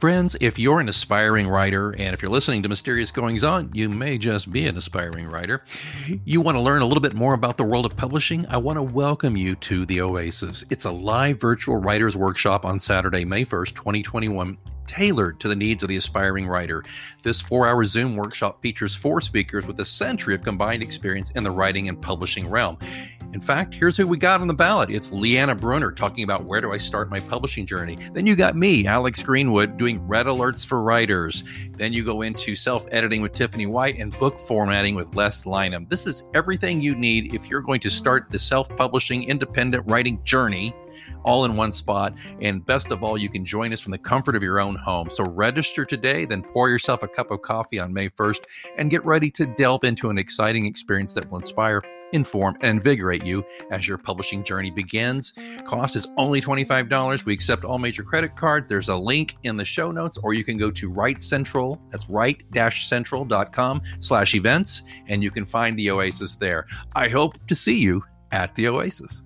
Friends, if you're an aspiring writer, and if you're listening to Mysterious Goings On, you may just be an aspiring writer. You want to learn a little bit more about the world of publishing? I want to welcome you to the Oasis. It's a live virtual writers workshop on Saturday, May 1st, 2021 tailored to the needs of the aspiring writer. This four hour Zoom workshop features four speakers with a century of combined experience in the writing and publishing realm. In fact, here's who we got on the ballot. It's Leanna Brunner talking about where do I start my publishing journey. Then you got me, Alex Greenwood, doing red alerts for writers. Then you go into self editing with Tiffany White and book formatting with Les Lynam. This is everything you need if you're going to start the self publishing independent writing journey all in one spot. And best of all, you can join us from the comfort of your own home. So register today, then pour yourself a cup of coffee on May 1st and get ready to delve into an exciting experience that will inspire inform, and invigorate you as your publishing journey begins. Cost is only $25. We accept all major credit cards. There's a link in the show notes, or you can go to Write Central. That's write-central.com slash events, and you can find the Oasis there. I hope to see you at the Oasis.